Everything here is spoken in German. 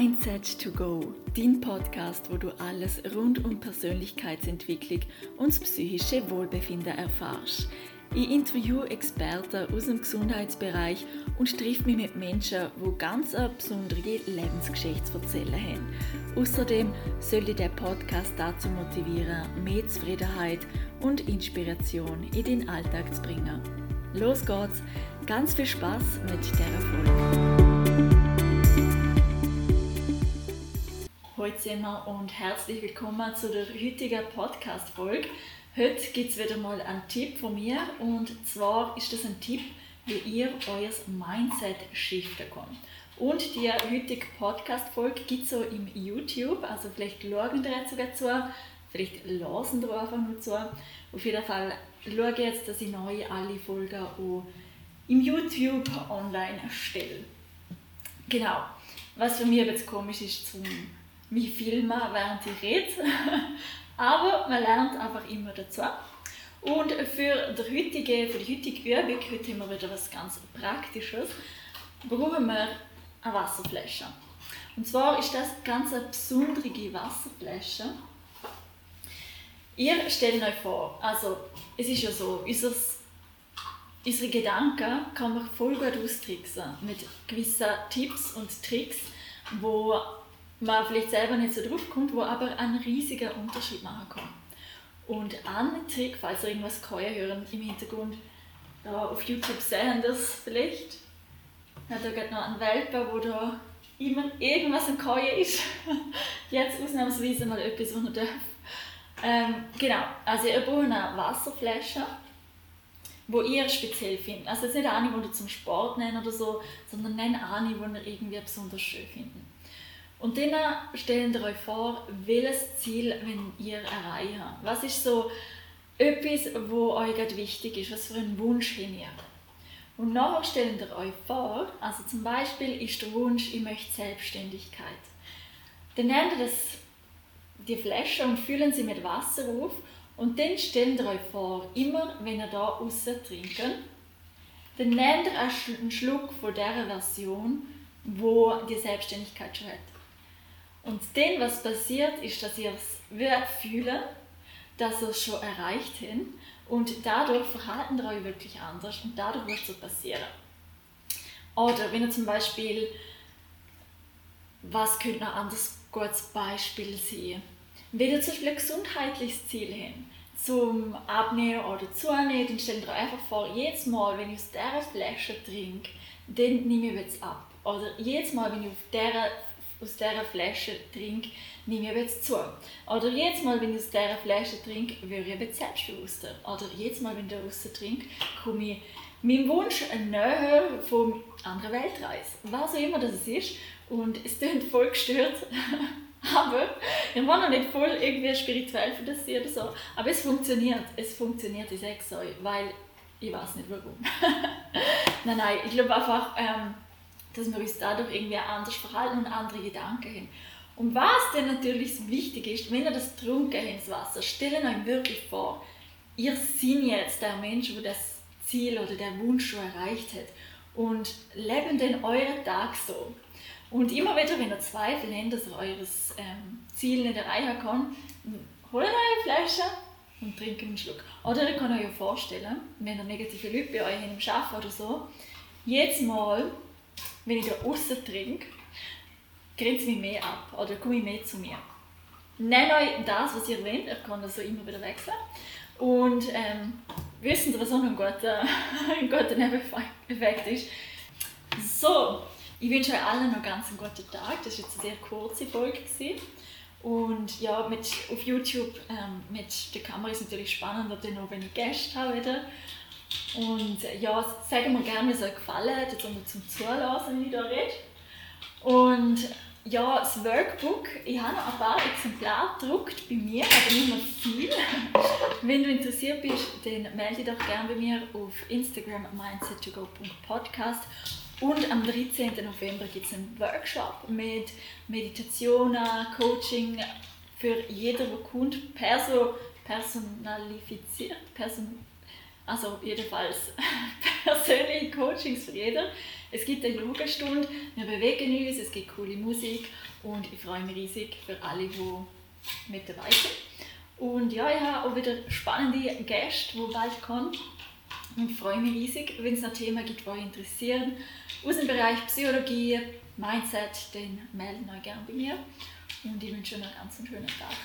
Mindset to Go, dein Podcast, wo du alles rund um Persönlichkeitsentwicklung und das psychische Wohlbefinden erfährst. Ich interviewe Experten aus dem Gesundheitsbereich und treffe mich mit Menschen, die ganz eine besondere Lebensgeschichte zu erzählen haben. Außerdem soll dich der Podcast dazu motivieren, mehr Zufriedenheit und Inspiration in den Alltag zu bringen. Los geht's! Ganz viel Spaß mit der Folge! Wir und herzlich willkommen zu der heutigen Podcast-Folge. Heute gibt es wieder mal einen Tipp von mir und zwar ist das ein Tipp, wie ihr euer Mindset shiften könnt. Und die heutige Podcast-Folge gibt es so im YouTube, also vielleicht schauen ihr sogar zu, vielleicht lassen ihr einfach nur zu. Auf jeden Fall schaue ich jetzt, dass ich neu alle Folgen auch im YouTube online stelle. Genau. Was für mich jetzt komisch ist zum mich filmen, während ich rede. Aber man lernt einfach immer dazu. Und für die heutige, für die heutige Übung, heute haben wir wieder was ganz Praktisches, brauchen wir eine Wasserflasche. Und zwar ist das ganz eine besondere Wasserflasche. Ihr stellt euch vor, also es ist ja so, unser, unsere Gedanken kann man voll gut austricksen mit gewissen Tipps und Tricks, wo man vielleicht selber nicht so drauf kommt, wo aber einen riesigen Unterschied machen kann. Und ein Trick, falls ihr irgendwas Käuen hören im Hintergrund, da auf YouTube sehen das vielleicht, ja, da geht noch ein Welpe, wo da immer irgendwas ein Käuen ist. Jetzt ausnahmsweise mal etwas, was er darf. Ähm, genau, also ihr braucht eine Wasserflasche, wo ihr speziell findet. Also jetzt nicht eine, die ihr zum Sport nennt oder so, sondern eine, die ihr irgendwie besonders schön findet. Und dann stellt ihr euch vor, welches Ziel wenn ihr erreichen Was ist so etwas, wo euch gerade wichtig ist? Was für einen Wunsch habt ihr? Und nachher stellt ihr euch vor, also zum Beispiel ist der Wunsch, ich möchte Selbstständigkeit. Dann nehmt ihr das, die Flasche und füllen sie mit Wasser auf und dann stellt ihr euch vor, immer wenn ihr da raus trinkt, dann nehmt ihr einen Schluck von dieser Version, wo die Selbstständigkeit schon hat. Und dann, was passiert, ist, dass ihr es fühlen, dass ihr es schon erreicht habt und dadurch verhalten ihr euch wirklich anders und dadurch wird es so passieren. Oder wenn ihr zum Beispiel, was könnte ein anderes gutes Beispiel sein? Wenn ihr zum Beispiel ein gesundheitliches Ziel habt, zum Abnehmen oder zunehmen, dann stellt euch einfach vor, jedes Mal, wenn ich aus dieser Flasche trinke, dann nehme ich jetzt ab. Oder jedes Mal, wenn ich auf dieser aus dieser Flasche trinke, nehme ich jetzt zu. Oder jedes Mal, wenn ich aus dieser Flasche trinke, werde ich jetzt selbstbewusster. Oder jedes Mal, wenn ich daraus trinke, komme ich meinem Wunsch näher von anderen Weltreise. Was auch immer das ist. Und es klingt voll gestört. Aber ich war noch nicht voll irgendwie spirituell für das oder so. Aber es funktioniert. Es funktioniert, ich sage es euch, weil ich weiß nicht warum. nein, nein, ich glaube einfach, ähm, dass wir uns dadurch irgendwie anders verhalten und andere Gedanken haben. Und was denn natürlich wichtig ist, wenn ihr das trunken ins Wasser, stellen euch wirklich vor, ihr seid jetzt der Mensch, der das Ziel oder der Wunsch schon erreicht hat und leben den euren Tag so. Und immer wieder, wenn ihr Zweifel habt, dass ihr eures ähm, Ziel nicht erreichen kann, holt eine Flasche und trinkt einen Schluck. Oder ihr könnt euch vorstellen, wenn ihr negative Leute bei euch im Schaffen oder so, jedes Mal, wenn ich da außen trinke, grenzt mich mehr ab oder komme ich mehr zu mir. Nehmt euch das, was ihr wollt, ihr könnt das so immer wieder wechseln. Und ähm, wissen was auch ein guter, ein guter Nebeneffekt ist. So, ich wünsche euch allen noch ganz einen guten Tag. Das war jetzt eine sehr kurze Folge. Gewesen. Und ja, mit, auf YouTube ähm, mit der Kamera ist es natürlich spannender, noch wenn ich Gäste habe wieder. Und ja, sagen wir gerne, es euch gefallen hat, jetzt einmal zum Zulassen, wie ich da rede. Und ja, das Workbook, ich habe noch ein paar Exemplare gedruckt bei mir, aber nicht mehr viel. Wenn du interessiert bist, dann melde dich doch gerne bei mir auf Instagram mindset2go.podcast. Und am 13. November gibt es einen Workshop mit Meditationen, Coaching für jeden, der kommt, perso personalifiziert, person Also jedenfalls persönliche Coachings für jeder. Es gibt eine Yogastunde, wir bewegen uns, es gibt coole Musik und ich freue mich riesig für alle, die mit dabei sind. Und ja, ich habe auch wieder spannende Gäste, die bald kommen. Und freue mich riesig, wenn es noch Themen gibt, die euch interessieren. Aus dem Bereich Psychologie, Mindset, dann melden euch gerne bei mir. Und ich wünsche euch einen ganz schönen Tag.